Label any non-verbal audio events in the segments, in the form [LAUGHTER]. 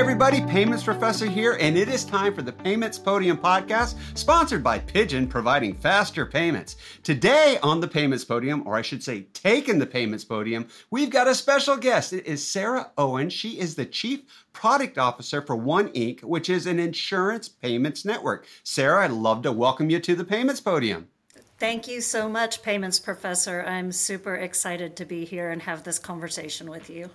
everybody, Payments Professor here, and it is time for the Payments Podium podcast, sponsored by Pigeon, providing faster payments. Today on the Payments Podium, or I should say, taking the Payments Podium, we've got a special guest. It is Sarah Owen. She is the Chief Product Officer for One Inc., which is an insurance payments network. Sarah, I'd love to welcome you to the Payments Podium. Thank you so much, Payments Professor. I'm super excited to be here and have this conversation with you.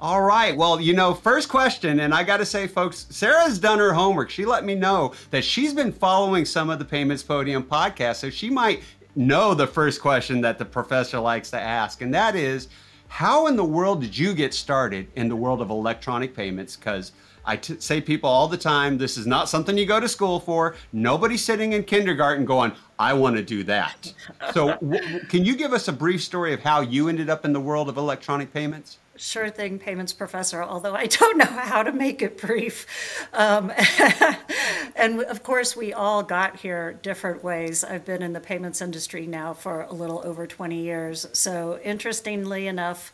All right. Well, you know, first question, and I got to say, folks, Sarah's done her homework. She let me know that she's been following some of the Payments Podium podcast, so she might know the first question that the professor likes to ask, and that is, how in the world did you get started in the world of electronic payments? Because I t- say people all the time, this is not something you go to school for. Nobody's sitting in kindergarten going, I want to do that. So, w- can you give us a brief story of how you ended up in the world of electronic payments? Sure thing, payments professor, although I don't know how to make it brief. Um, [LAUGHS] and of course, we all got here different ways. I've been in the payments industry now for a little over 20 years. So, interestingly enough,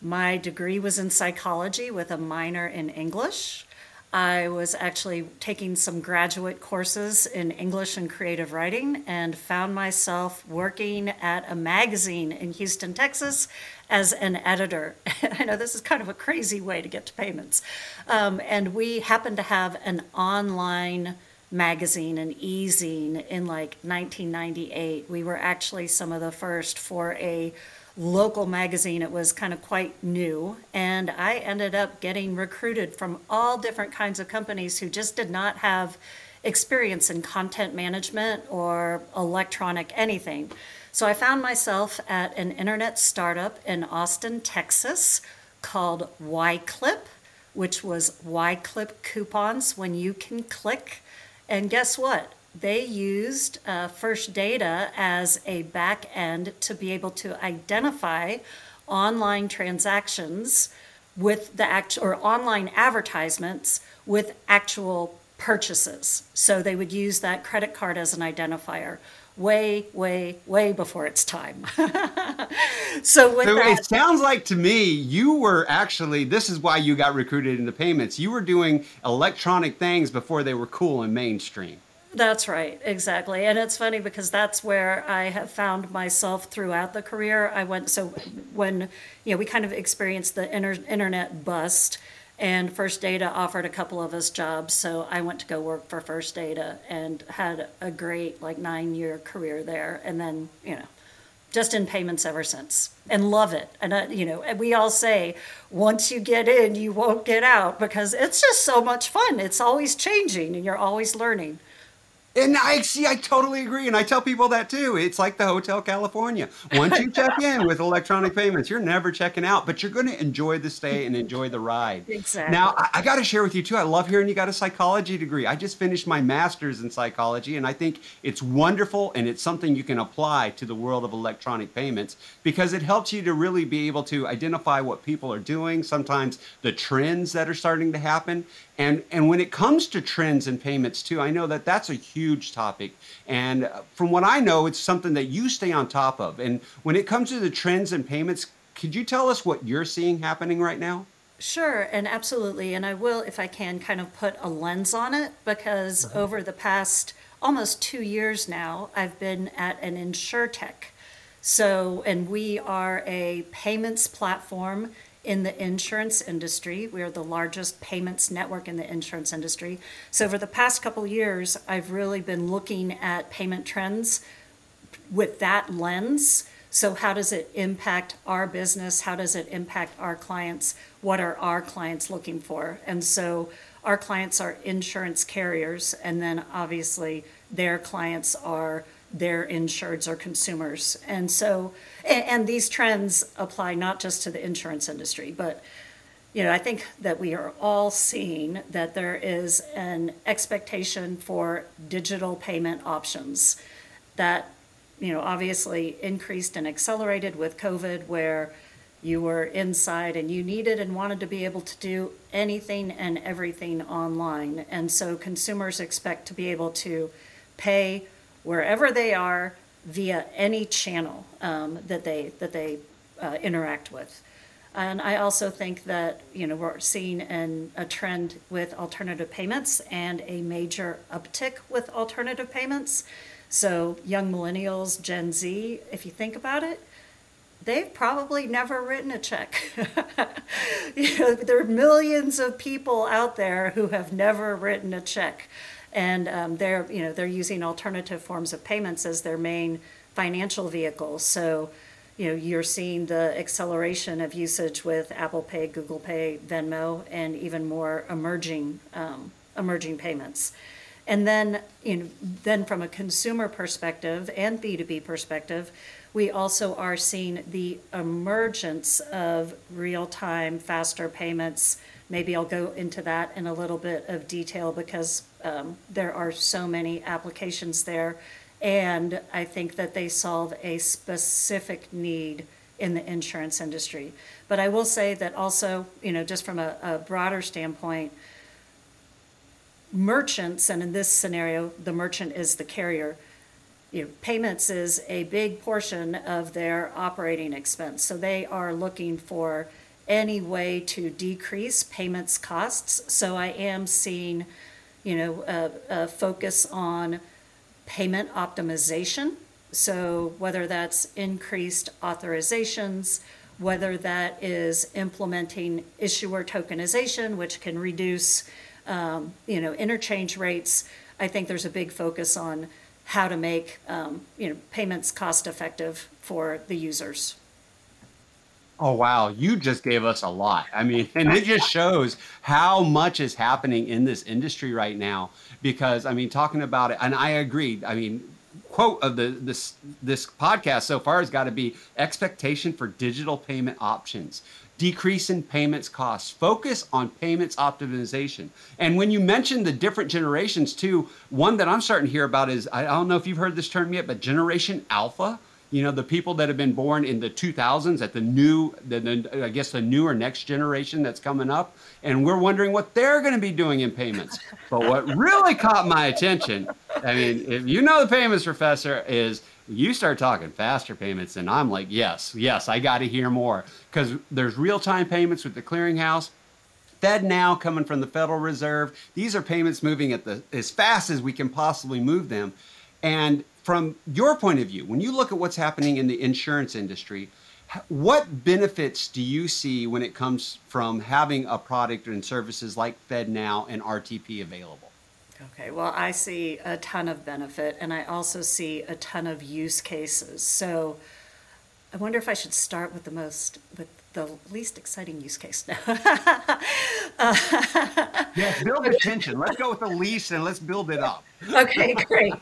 my degree was in psychology with a minor in English. I was actually taking some graduate courses in English and creative writing and found myself working at a magazine in Houston, Texas as an editor. [LAUGHS] I know this is kind of a crazy way to get to payments. Um, and we happened to have an online magazine, an e-zine, in like 1998. We were actually some of the first for a local magazine. It was kind of quite new. And I ended up getting recruited from all different kinds of companies who just did not have experience in content management or electronic anything. So I found myself at an internet startup in Austin, Texas called YClip, which was YClip coupons when you can click. And guess what? they used uh, First Data as a back end to be able to identify online transactions with the act or online advertisements with actual purchases. So they would use that credit card as an identifier way, way, way before its time. [LAUGHS] so, so that, it sounds like to me you were actually this is why you got recruited into payments. You were doing electronic things before they were cool and mainstream. That's right, exactly. And it's funny because that's where I have found myself throughout the career. I went, so when, you know, we kind of experienced the inter- internet bust, and First Data offered a couple of us jobs. So I went to go work for First Data and had a great, like, nine year career there. And then, you know, just in payments ever since and love it. And, uh, you know, we all say once you get in, you won't get out because it's just so much fun. It's always changing and you're always learning. And I see, I totally agree. And I tell people that too. It's like the Hotel California. Once you check in with electronic payments, you're never checking out, but you're going to enjoy the stay and enjoy the ride. Exactly. Now, I, I got to share with you too. I love hearing you got a psychology degree. I just finished my master's in psychology, and I think it's wonderful and it's something you can apply to the world of electronic payments because it helps you to really be able to identify what people are doing, sometimes the trends that are starting to happen. And, and when it comes to trends and payments too, I know that that's a huge topic. And from what I know, it's something that you stay on top of. And when it comes to the trends and payments, could you tell us what you're seeing happening right now? Sure, and absolutely. And I will, if I can, kind of put a lens on it because mm-hmm. over the past almost two years now, I've been at an InsurTech. So, and we are a payments platform in the insurance industry. We are the largest payments network in the insurance industry. So, over the past couple years, I've really been looking at payment trends with that lens. So, how does it impact our business? How does it impact our clients? What are our clients looking for? And so, our clients are insurance carriers, and then obviously, their clients are their insureds or consumers. And so, and, these trends apply not just to the insurance industry, but you know, I think that we are all seeing that there is an expectation for digital payment options that, you know, obviously increased and accelerated with COVID, where you were inside and you needed and wanted to be able to do anything and everything online. And so consumers expect to be able to pay wherever they are via any channel um, that they that they uh, interact with. And I also think that, you know, we're seeing an, a trend with alternative payments and a major uptick with alternative payments. So young millennials, Gen Z, if you think about it, they've probably never written a check. [LAUGHS] you know, there are millions of people out there who have never written a check. And um, they're, you know, they're using alternative forms of payments as their main financial vehicle. So, you know, you're seeing the acceleration of usage with Apple Pay, Google Pay, Venmo, and even more emerging um, emerging payments. And then, you know, then from a consumer perspective and B2B perspective, we also are seeing the emergence of real-time, faster payments. Maybe I'll go into that in a little bit of detail because um, there are so many applications there and I think that they solve a specific need in the insurance industry. But I will say that also, you know, just from a, a broader standpoint, merchants, and in this scenario, the merchant is the carrier. You know, payments is a big portion of their operating expense. So they are looking for any way to decrease payments costs. So I am seeing, you know, a, a focus on payment optimization. So, whether that's increased authorizations, whether that is implementing issuer tokenization, which can reduce, um, you know, interchange rates. I think there's a big focus on how to make, um, you know, payments cost effective for the users. Oh wow, you just gave us a lot. I mean, and it just shows how much is happening in this industry right now because I mean, talking about it, and I agree. I mean, quote of the this this podcast so far has got to be expectation for digital payment options decrease in payments costs focus on payments optimization and when you mentioned the different generations too one that i'm starting to hear about is i don't know if you've heard this term yet but generation alpha you know the people that have been born in the 2000s at the new the, the, i guess the newer next generation that's coming up and we're wondering what they're going to be doing in payments but what really caught my attention i mean if you know the payments professor is you start talking faster payments and i'm like yes yes i got to hear more because there's real-time payments with the clearinghouse FedNow coming from the Federal Reserve. These are payments moving at the as fast as we can possibly move them. And from your point of view, when you look at what's happening in the insurance industry, what benefits do you see when it comes from having a product and services like FedNow and RTP available? Okay, well, I see a ton of benefit and I also see a ton of use cases. So I wonder if I should start with the most, with the least exciting use case now. [LAUGHS] uh, yeah, build the tension. Let's go with the least and let's build it up. okay, [LAUGHS] great.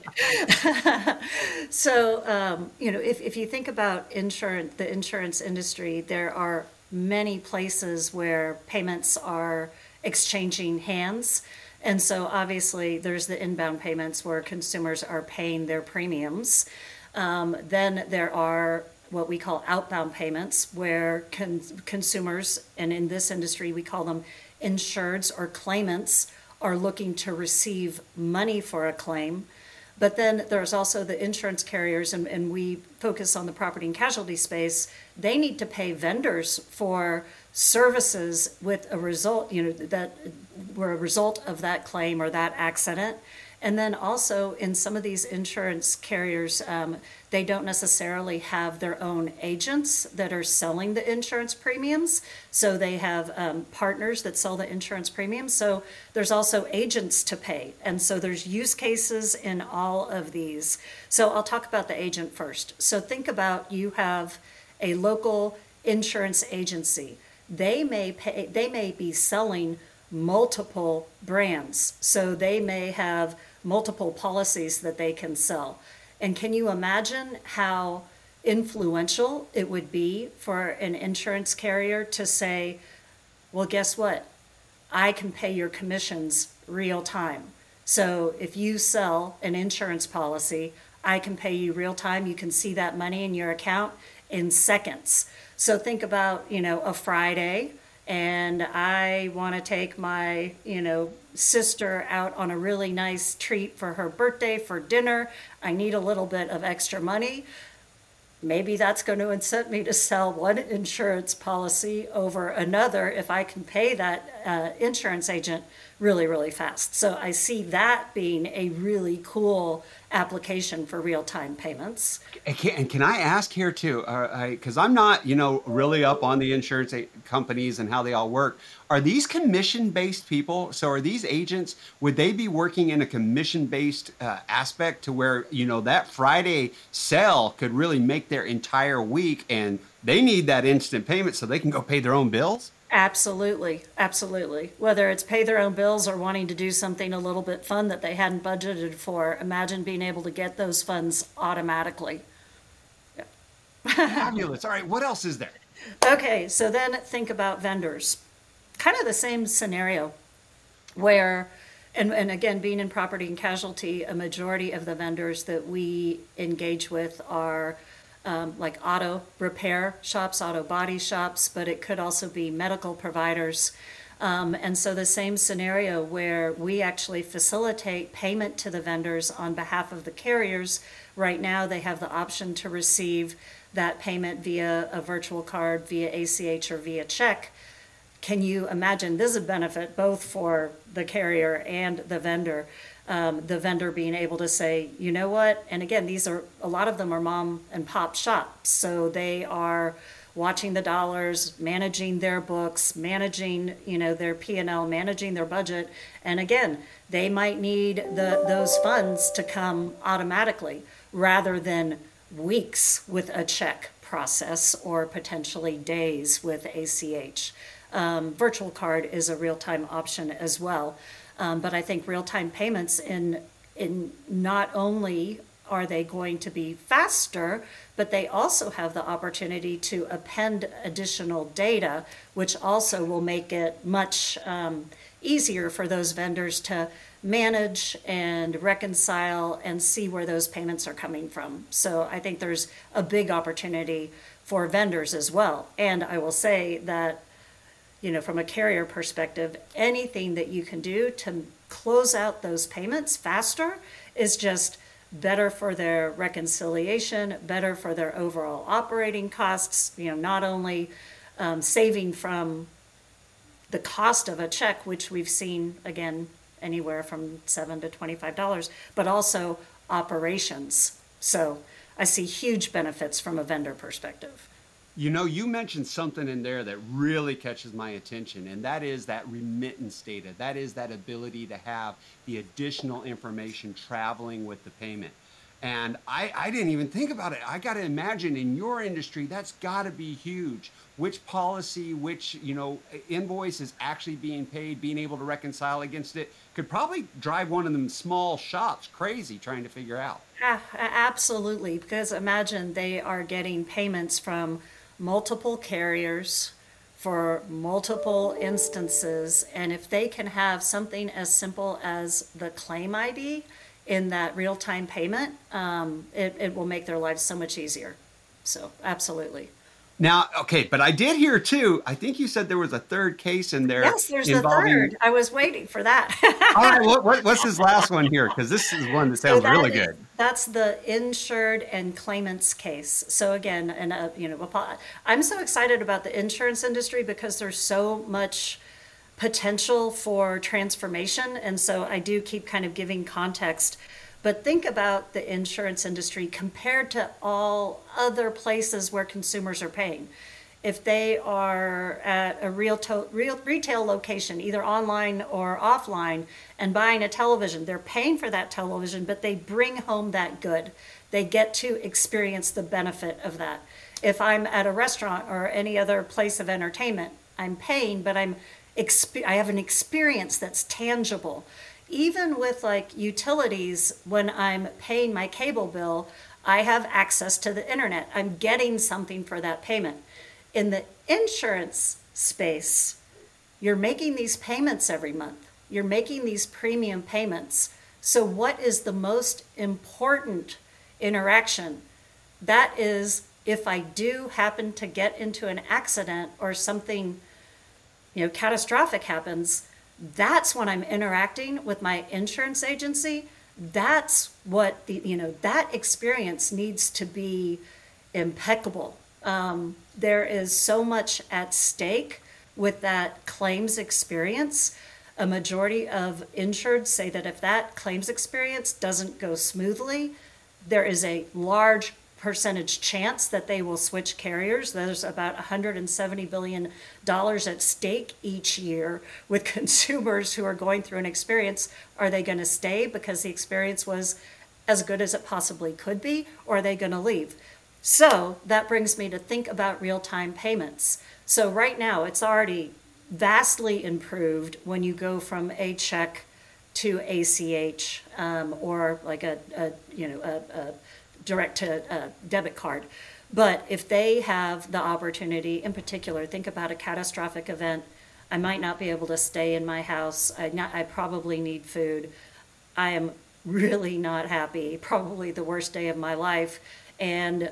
[LAUGHS] so, um, you know, if, if you think about insurance, the insurance industry, there are many places where payments are exchanging hands. And so, obviously, there's the inbound payments where consumers are paying their premiums. Um, then there are what we call outbound payments, where con- consumers, and in this industry we call them insureds or claimants, are looking to receive money for a claim. But then there's also the insurance carriers, and, and we focus on the property and casualty space. They need to pay vendors for services with a result, you know, that were a result of that claim or that accident. And then also in some of these insurance carriers, um, they don't necessarily have their own agents that are selling the insurance premiums. So they have um, partners that sell the insurance premiums. So there's also agents to pay. And so there's use cases in all of these. So I'll talk about the agent first. So think about you have a local insurance agency. They may pay, they may be selling multiple brands. So they may have multiple policies that they can sell. And can you imagine how influential it would be for an insurance carrier to say, well, guess what? I can pay your commissions real time. So if you sell an insurance policy, I can pay you real time. You can see that money in your account in seconds. So think about, you know, a Friday and I want to take my, you know, sister out on a really nice treat for her birthday for dinner. I need a little bit of extra money. maybe that's going to incent me to sell one insurance policy over another if I can pay that uh, insurance agent really, really fast. So I see that being a really cool application for real time payments. And can, and can, I ask here too? Because uh, I'm not, you know, really up on the insurance companies and how they all work. Are these commission based people? So are these agents? Would they be working in a commission based uh, aspect to where you know that Friday sale could really make their entire week, and they need that instant payment so they can go pay their own bills? Absolutely, absolutely. Whether it's pay their own bills or wanting to do something a little bit fun that they hadn't budgeted for, imagine being able to get those funds automatically. Yeah. [LAUGHS] Fabulous. All right, what else is there? Okay, so then think about vendors. Kind of the same scenario where, and, and again, being in property and casualty, a majority of the vendors that we engage with are um, like auto repair shops, auto body shops, but it could also be medical providers. Um, and so the same scenario where we actually facilitate payment to the vendors on behalf of the carriers. Right now, they have the option to receive that payment via a virtual card, via ACH, or via check. Can you imagine this is a benefit both for the carrier and the vendor? Um, the vendor being able to say, you know what? And again, these are a lot of them are mom and pop shops, so they are watching the dollars, managing their books, managing you know their P and L, managing their budget, and again, they might need the those funds to come automatically rather than weeks with a check process or potentially days with ACH. Um, virtual card is a real time option as well. Um, but I think real-time payments in in not only are they going to be faster, but they also have the opportunity to append additional data, which also will make it much um, easier for those vendors to manage and reconcile and see where those payments are coming from. So I think there's a big opportunity for vendors as well. And I will say that you know, from a carrier perspective, anything that you can do to close out those payments faster is just better for their reconciliation, better for their overall operating costs, you know, not only um, saving from the cost of a check, which we've seen again anywhere from seven to twenty-five dollars, but also operations. So I see huge benefits from a vendor perspective. You know, you mentioned something in there that really catches my attention, and that is that remittance data. That is that ability to have the additional information traveling with the payment. And I, I didn't even think about it. I got to imagine in your industry, that's got to be huge. Which policy, which you know invoice is actually being paid, being able to reconcile against it, could probably drive one of them small shops crazy trying to figure out. Yeah, absolutely. Because imagine they are getting payments from multiple carriers for multiple instances. And if they can have something as simple as the claim ID in that real time payment, um, it, it will make their lives so much easier. So, absolutely. Now, okay, but I did hear too. I think you said there was a third case in there. Yes, there's involving... a third. I was waiting for that. All right, what, what, what's this last one here? Because this is one that [LAUGHS] sounds so that really is, good. That's the insured and claimants case. So again, and uh, you know, I'm so excited about the insurance industry because there's so much potential for transformation, and so I do keep kind of giving context but think about the insurance industry compared to all other places where consumers are paying. If they are at a real, to- real retail location, either online or offline, and buying a television, they're paying for that television, but they bring home that good. They get to experience the benefit of that. If I'm at a restaurant or any other place of entertainment, I'm paying, but I'm exp- I have an experience that's tangible even with like utilities, when I'm paying my cable bill, I have access to the internet. I'm getting something for that payment. In the insurance space, you're making these payments every month. You're making these premium payments. So, what is the most important interaction? That is, if I do happen to get into an accident or something, you know, catastrophic happens, that's when I'm interacting with my insurance agency. That's what the, you know, that experience needs to be impeccable. Um, there is so much at stake with that claims experience. A majority of insureds say that if that claims experience doesn't go smoothly, there is a large percentage chance that they will switch carriers. There's about $170 billion at stake each year with [LAUGHS] consumers who are going through an experience. Are they going to stay because the experience was as good as it possibly could be, or are they going to leave? So that brings me to think about real time payments. So, right now, it's already vastly improved when you go from a check to ACH um, or like a, a you know a, a direct to a debit card. But if they have the opportunity, in particular, think about a catastrophic event. I might not be able to stay in my house. I, not, I probably need food. I am really not happy, [LAUGHS] probably the worst day of my life. And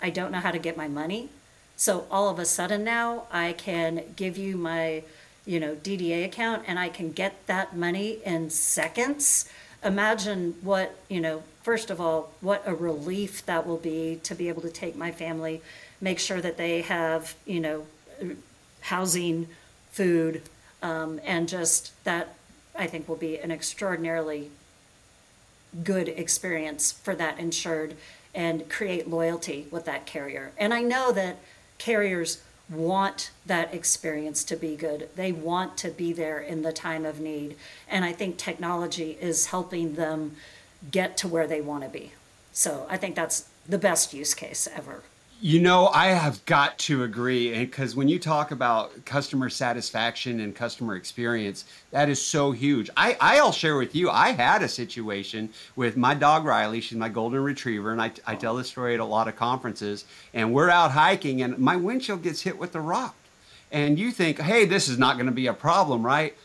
I don't know how to get my money. So all of a sudden now I can give you my, you know, DDA account and I can get that money in seconds. Imagine what, you know, first of all, what a relief that will be to be able to take my family, make sure that they have, you know, housing, food, um, and just that I think will be an extraordinarily good experience for that insured and create loyalty with that carrier. And I know that carriers want that experience to be good. They want to be there in the time of need. And I think technology is helping them get to where they want to be. So I think that's the best use case ever. You know, I have got to agree because when you talk about customer satisfaction and customer experience, that is so huge. I, I'll share with you, I had a situation with my dog Riley. She's my golden retriever, and I, I tell this story at a lot of conferences. And we're out hiking, and my windshield gets hit with a rock. And you think, hey, this is not going to be a problem, right?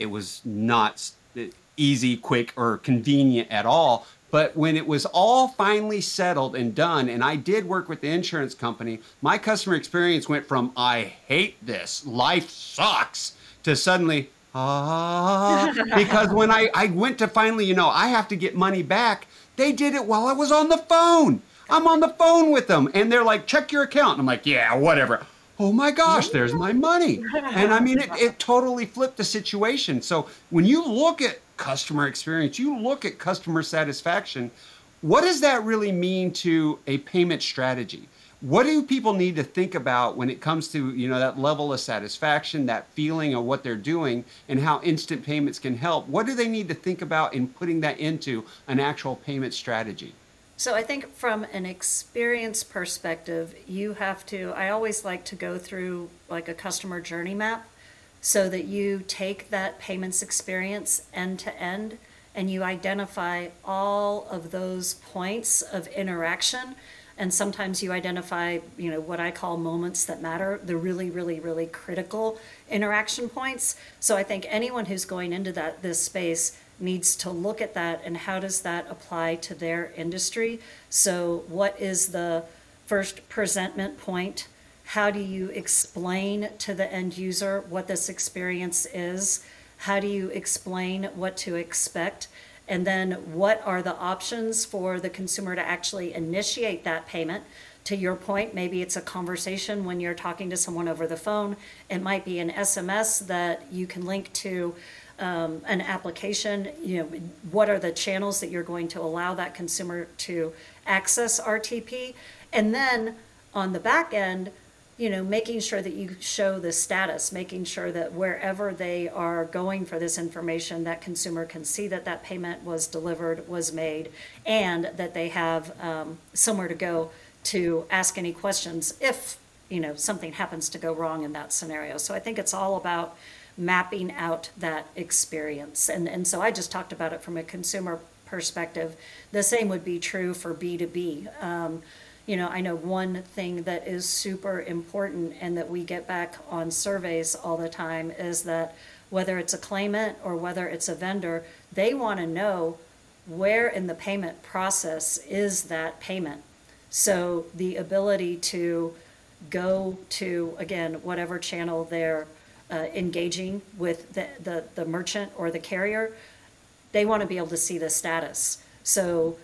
It was not easy, quick, or convenient at all but when it was all finally settled and done, and I did work with the insurance company, my customer experience went from I hate this, life sucks, to suddenly, ah, because when I, I went to finally, you know, I have to get money back, they did it while I was on the phone. I'm on the phone with them, and they're like, check your account. I'm like, yeah, whatever. Oh my gosh, there's my money. And I mean, it, it totally flipped the situation. So when you look at customer experience, you look at customer satisfaction, what does that really mean to a payment strategy? What do people need to think about when it comes to, you know, that level of satisfaction, that feeling of what they're doing and how instant payments can help? What do they need to think about in putting that into an actual payment strategy? So I think from an experience perspective, you have to I always like to go through like a customer journey map so that you take that payments experience end to end and you identify all of those points of interaction. And sometimes you identify you know what i call moments that matter the really really really critical interaction points. So i think anyone who's going into that this space needs to look at that and how does that apply to their industry. So what is the first presentment point how do you explain to the end user what this experience is? How do you explain what to expect? And then what are the options for the consumer to actually initiate that payment? To your point, maybe it's a conversation when you're talking to someone over the phone. It might be an SMS that you can link to um, an application. You know, what are the channels that you're going to allow that consumer to access RTP? And then on the back end, you know, making sure that you show the status, making sure that wherever they are going for this information, that consumer can see that that payment was delivered, was made, and that they have um, somewhere to go to ask any questions if, you know, something happens to go wrong in that scenario. So I think it's all about mapping out that experience. And, and so I just talked about it from a consumer perspective. The same would be true for B2B. Um, you know, I know one thing that is super important and that we get back on surveys all the time is that whether it's a claimant or whether it's a vendor, they want to know where in the payment process is that payment. So the ability to go to, again, whatever channel they're uh, engaging with the, the, the merchant or the carrier, they want to be able to see the status. So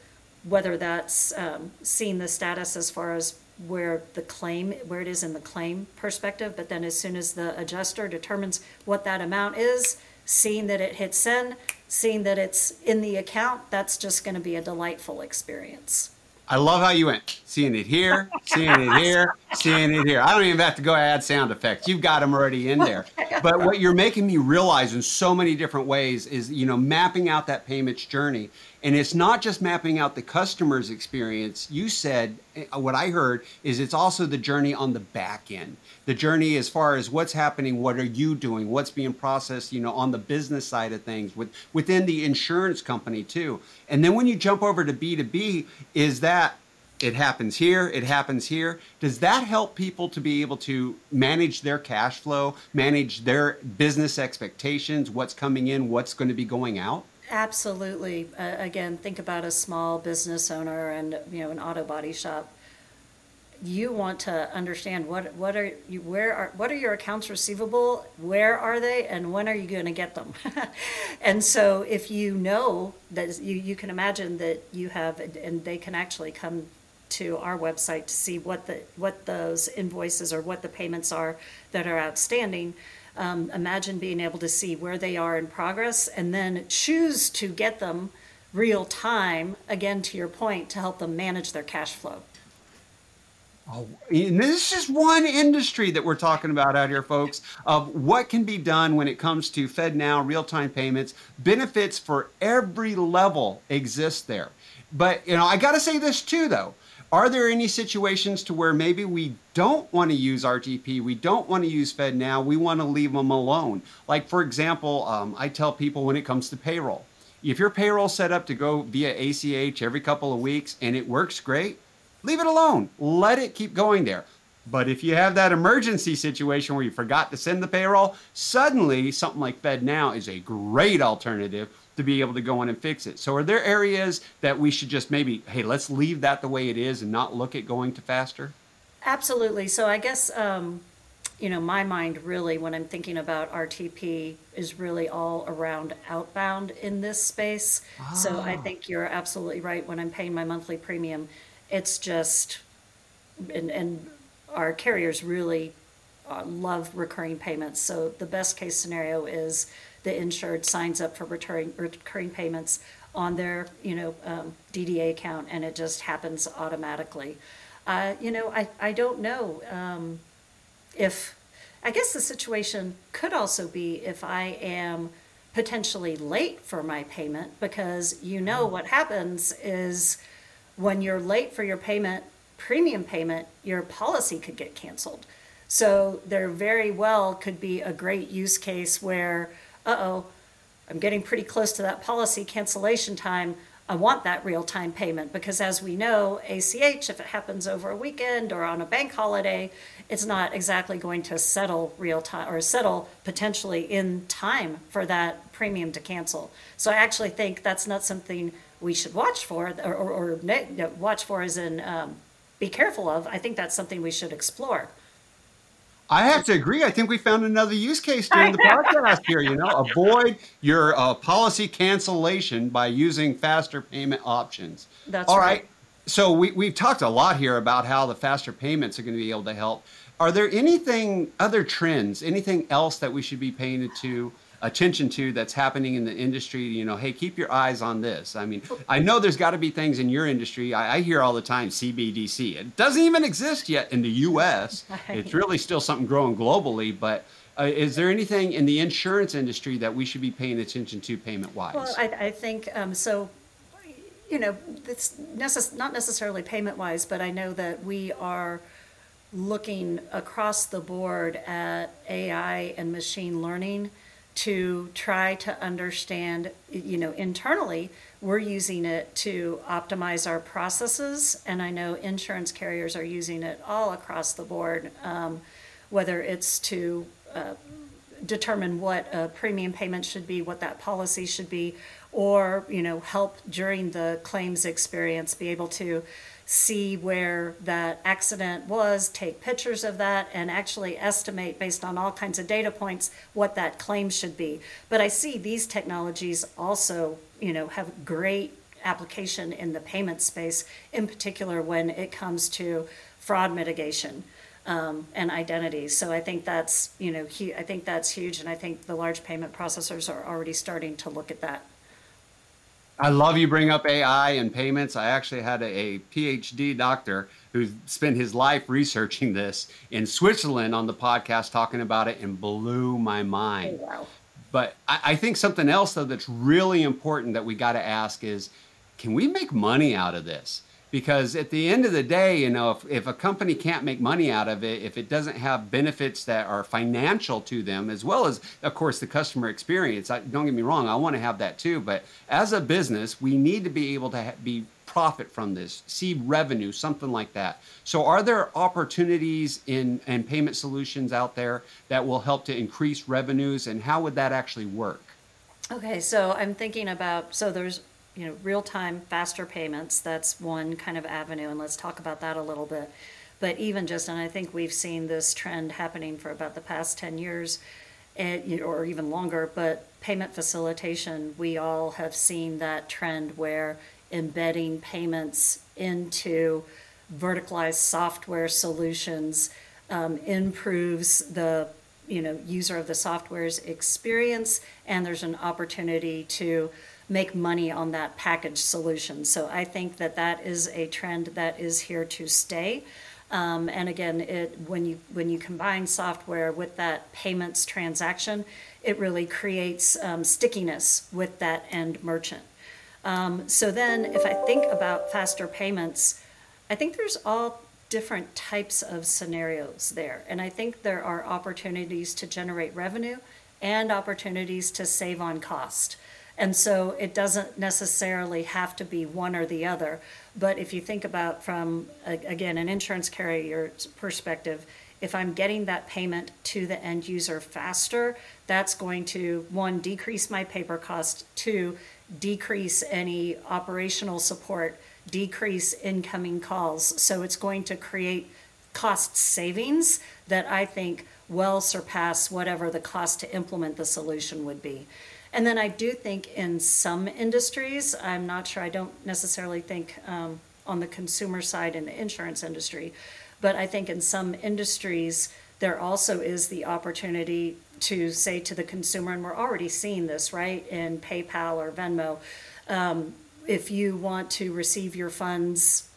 whether that's um, seeing the status as far as where the claim, where it is in the claim perspective, but then as soon as the adjuster determines what that amount is, seeing that it hits in seeing that it's in the account, that's just going to be a delightful experience. I love how you went. Seeing it here, seeing it here, seeing it here. I don't even have to go add sound effects. You've got them already in there. But what you're making me realize in so many different ways is, you know, mapping out that payments journey. And it's not just mapping out the customer's experience. You said, eh, what I heard is it's also the journey on the back end. The journey as far as what's happening, what are you doing, what's being processed, you know, on the business side of things with within the insurance company too. And then when you jump over to B2B, is that it happens here, it happens here. Does that help people to be able to manage their cash flow, manage their business expectations, what's coming in, what's going to be going out? Absolutely. Uh, again, think about a small business owner and you know an auto body shop. You want to understand what what are you where are what are your accounts receivable? Where are they, and when are you going to get them? [LAUGHS] and so, if you know that you you can imagine that you have, and they can actually come to our website to see what the what those invoices or what the payments are that are outstanding um, imagine being able to see where they are in progress and then choose to get them real time, again, to your point, to help them manage their cash flow. Oh, and this is one industry that we're talking about out here, folks, of what can be done when it comes to FedNow, real time payments. Benefits for every level exist there. But, you know, I got to say this too, though. Are there any situations to where maybe we don't want to use RTP, we don't want to use FedNow, we want to leave them alone? Like, for example, um, I tell people when it comes to payroll, if your payroll set up to go via ACH every couple of weeks and it works great, leave it alone. Let it keep going there. But if you have that emergency situation where you forgot to send the payroll, suddenly something like FedNow is a great alternative to be able to go in and fix it. So are there areas that we should just maybe, hey, let's leave that the way it is and not look at going to faster? Absolutely. So I guess, um, you know, my mind really, when I'm thinking about RTP, is really all around outbound in this space. Ah. So I ah. think you're absolutely right. When I'm paying my monthly premium, it's just, and, and our carriers really uh, love recurring payments. So the best case scenario is the insured signs up for recurring, recurring payments on their, you know, um, DDA account, and it just happens automatically. Uh, you know, I, I don't know um, if, I guess the situation could also be if I am potentially late for my payment, because you know what happens is when you're late for your payment, premium payment, your policy could get canceled. So there very well could be a great use case where uh-oh, I'm getting pretty close to that policy cancellation time. I want that real time payment because, as we know, ACH, if it happens over a weekend or on a bank holiday, it's not exactly going to settle real time or settle potentially in time for that premium to cancel. So, I actually think that's not something we should watch for or, or, or watch for as in um, be careful of. I think that's something we should explore. I have to agree. I think we found another use case during the [LAUGHS] podcast here. You know, avoid your uh, policy cancellation by using faster payment options. That's All right. right. So we, we've talked a lot here about how the faster payments are going to be able to help. Are there anything, other trends, anything else that we should be paying attention to attention to that's happening in the industry you know hey keep your eyes on this. I mean i know there's got to be things in your industry I, I, hear all the time cbdc it doesn't even exist yet in the us [LAUGHS] it's really still something growing globally but uh, is there anything in the insurance industry that we should be paying attention to payment wise well i, I think um, so you know it's necess- not necessarily payment wise but i know that we are looking across the board at ai and machine learning to try to understand, you know, internally, we're using it to optimize our processes. And I know insurance carriers are using it all across the board, um, whether it's to uh, determine what a premium payment should be, what that policy should be, or, you know, help during the claims experience be able to see where that accident was, take pictures of that, and actually estimate based on all kinds of data points what that claim should be. But I see these technologies also, you know, have great application in the payment space, in particular when it comes to fraud mitigation um, and identity. So I think that's you know I think that's huge, and I think the large payment processors are already starting to look at that. I love you bring up AI and payments. I actually had a, a, PhD doctor who spent his life researching this in Switzerland on the podcast talking about it and blew my mind. Oh, wow. But I, I think something else though that's really important that we got to ask is, can we make money out of this? Because at the end of the day you know if, if a company can't make money out of it if it doesn't have benefits that are financial to them as well as of course the customer experience I, don't get me wrong i want to have that too but as a business we need to be able to ha- be profit from this see revenue something like that. So are there opportunities in and payment solutions out there that will help to increase revenues and how would that actually work? Okay so i'm thinking about so there's you know, real-time, faster payments, that's one kind of avenue, and let's talk about that a little bit. But even just, and I think we've seen this trend happening for about the past 10 years, or even longer, but payment facilitation, we all have seen that trend where embedding payments into verticalized software solutions um, improves the you know user of the software's experience and there's an opportunity to make money on that package solution. So I think that that is a trend that is here to stay. Um, and again, it when you when you combine software with that payments transaction, it really creates um, stickiness with that end merchant. Um, so then, if I think about faster payments, I think there's all different types of scenarios there, and I think there are opportunities to generate revenue and opportunities to save on cost. And so it doesn't necessarily have to be one or the other. But if you think about from, again, an insurance carrier's perspective, if I'm getting that payment to the end user faster, that's going to, one, decrease my paper cost, two, decrease any operational support, decrease incoming calls. So it's going to create cost savings that I think well surpass whatever the cost to implement the solution would be. And then I do think in some industries, I'm not sure, I don't necessarily think um, on the consumer side in the insurance industry, but I think in some industries, there also is the opportunity to say to the consumer, and we're already seeing this, right, in PayPal or Venmo. Um, if you want to receive your funds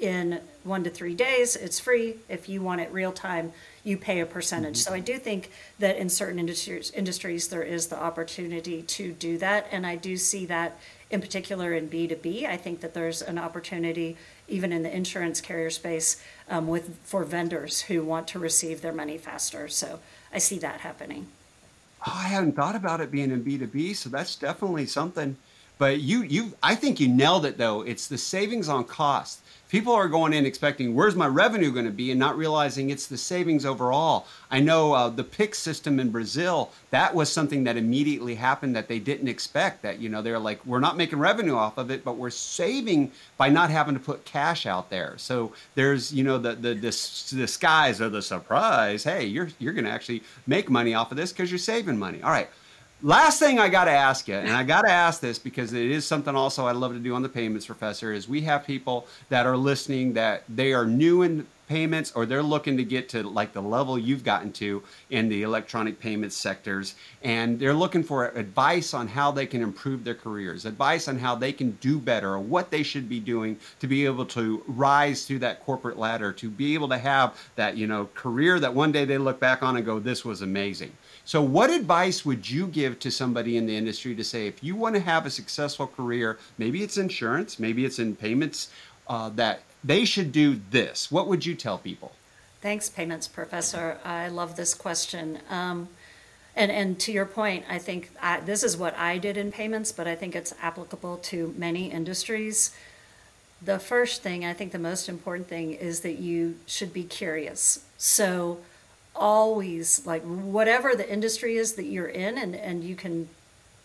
in one to three days, it's free. If you want it real time, you pay a percentage. Mm-hmm. So I do think that in certain industries, industries there is the opportunity to do that, and I do see that in particular in B two B. I think that there's an opportunity even in the insurance carrier space um, with for vendors who want to receive their money faster. So I see that happening. Oh, I hadn't thought about it being in B two B, so that's definitely something. But you, you, I think you nailed it though. It's the savings on cost. People are going in expecting where's my revenue going to be? and not realizing it's the savings overall. I know uh, the pix system in brazil that was something that immediately happened that they didn't expect that you know they're like we're not making revenue off of it but we're saving by not having to put cash out there. So there's you know the the, the disguise or the surprise. Hey you're you're going to actually make money off of this because you're saving money. All right Last thing I got to ask you, and I got to ask this because it is something also I love to do on the payments professor, is we have people that are listening that they are new in payments or they're looking to get to like the level you've gotten to in the electronic payments sectors and they're looking for advice on how they can improve their careers advice on how they can do better or what they should be doing to be able to rise through that corporate ladder to be able to have that you know career that one day they look back on and go this was amazing so, what advice would you give to somebody in the industry to say, if you want to have a successful career, maybe it's insurance, maybe it's in payments, uh, that they should do this? What would you tell people? Thanks, payments professor. I love this question. Um, and, and to your point, I think I, this is what I did in payments, but I think it's applicable to many industries. The first thing, I think the most important thing, is that you should be curious. So, always like whatever the industry is that you're in and, and you can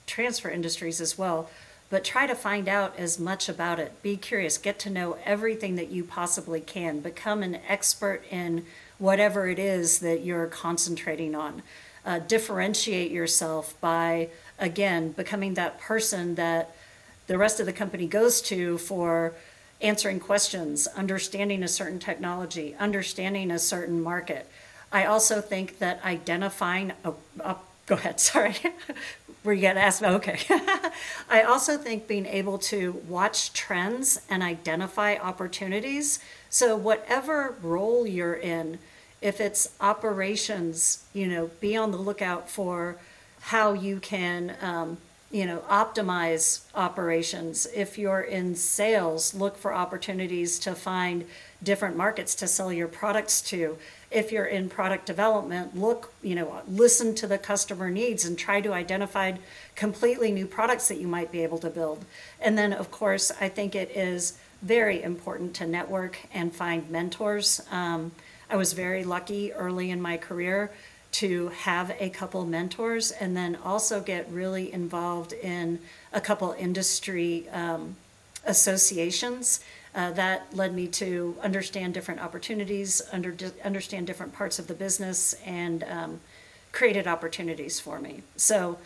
transfer industries as well but try to find out as much about it. Be curious. Get to know everything that you possibly can. Become an expert in whatever it is that you're concentrating on. Uh, differentiate yourself by again becoming that person that the rest of the company goes to for answering questions, understanding a certain technology, understanding a certain market. I also think that identifying, oh, oh go ahead, [LAUGHS] sorry. Were you to ask? Okay. [LAUGHS] I also think being able to watch trends and identify opportunities. So, whatever role you're in, if it's operations, you know, be on the lookout for how you can um, you know, optimize operations. If you're in sales, look for opportunities to find different markets to sell your products to. If you're in product development, look, you know, listen to the customer needs and try to identify completely new products that you might be able to build. And then, of course, I think it is very important to network and find mentors. Um, I was very lucky early in my career to have a couple mentors and then also get really involved in a couple industry um, associations. Uh, that led me to understand different opportunities, under, understand different parts of the business, and um, created opportunities for me. So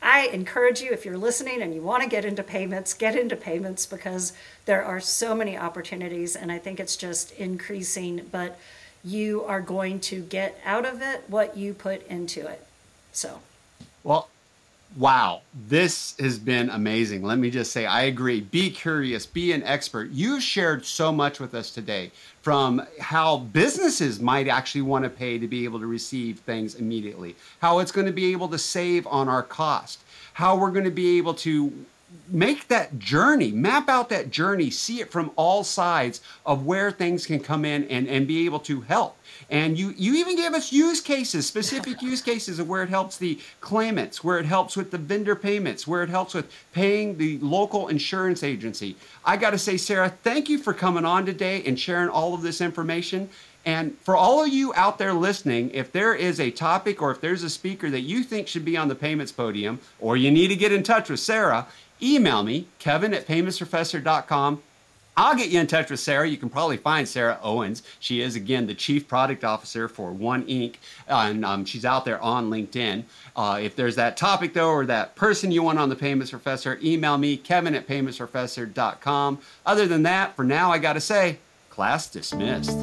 I encourage you, if you're listening and you want to get into payments, get into payments because there are so many opportunities, and I think it's just increasing. But you are going to get out of it what you put into it. So, well, wow, this has been amazing. Let me just say, I agree. Be curious, be an expert. You shared so much with us today from how businesses might actually want to pay to be able to receive things immediately, how it's going to be able to save on our cost, how we're going to be able to make that journey, map out that journey, see it from all sides of where things can come in and, and be able to help. And you, you even gave us use cases, specific [LAUGHS] use cases of where it helps the claimants, where it helps with the vendor payments, where it helps with paying the local insurance agency. I got to say, Sarah, thank you for coming on today and sharing all of this information. And for all of you out there listening, if there is a topic or if there's a speaker that you think should be on the payments podium, or you need to get in touch with Sarah, email me, kevin at paymentsprofessor.com. I'll get you in touch with Sarah. You can probably find Sarah Owens. She is, again, the Chief Product Officer for One Inc., and um, she's out there on LinkedIn. Uh, if there's that topic, though, or that person you want on the Payments Professor, email me, kevin at paymentsprofessor.com. Other than that, for now, I got to say, class dismissed.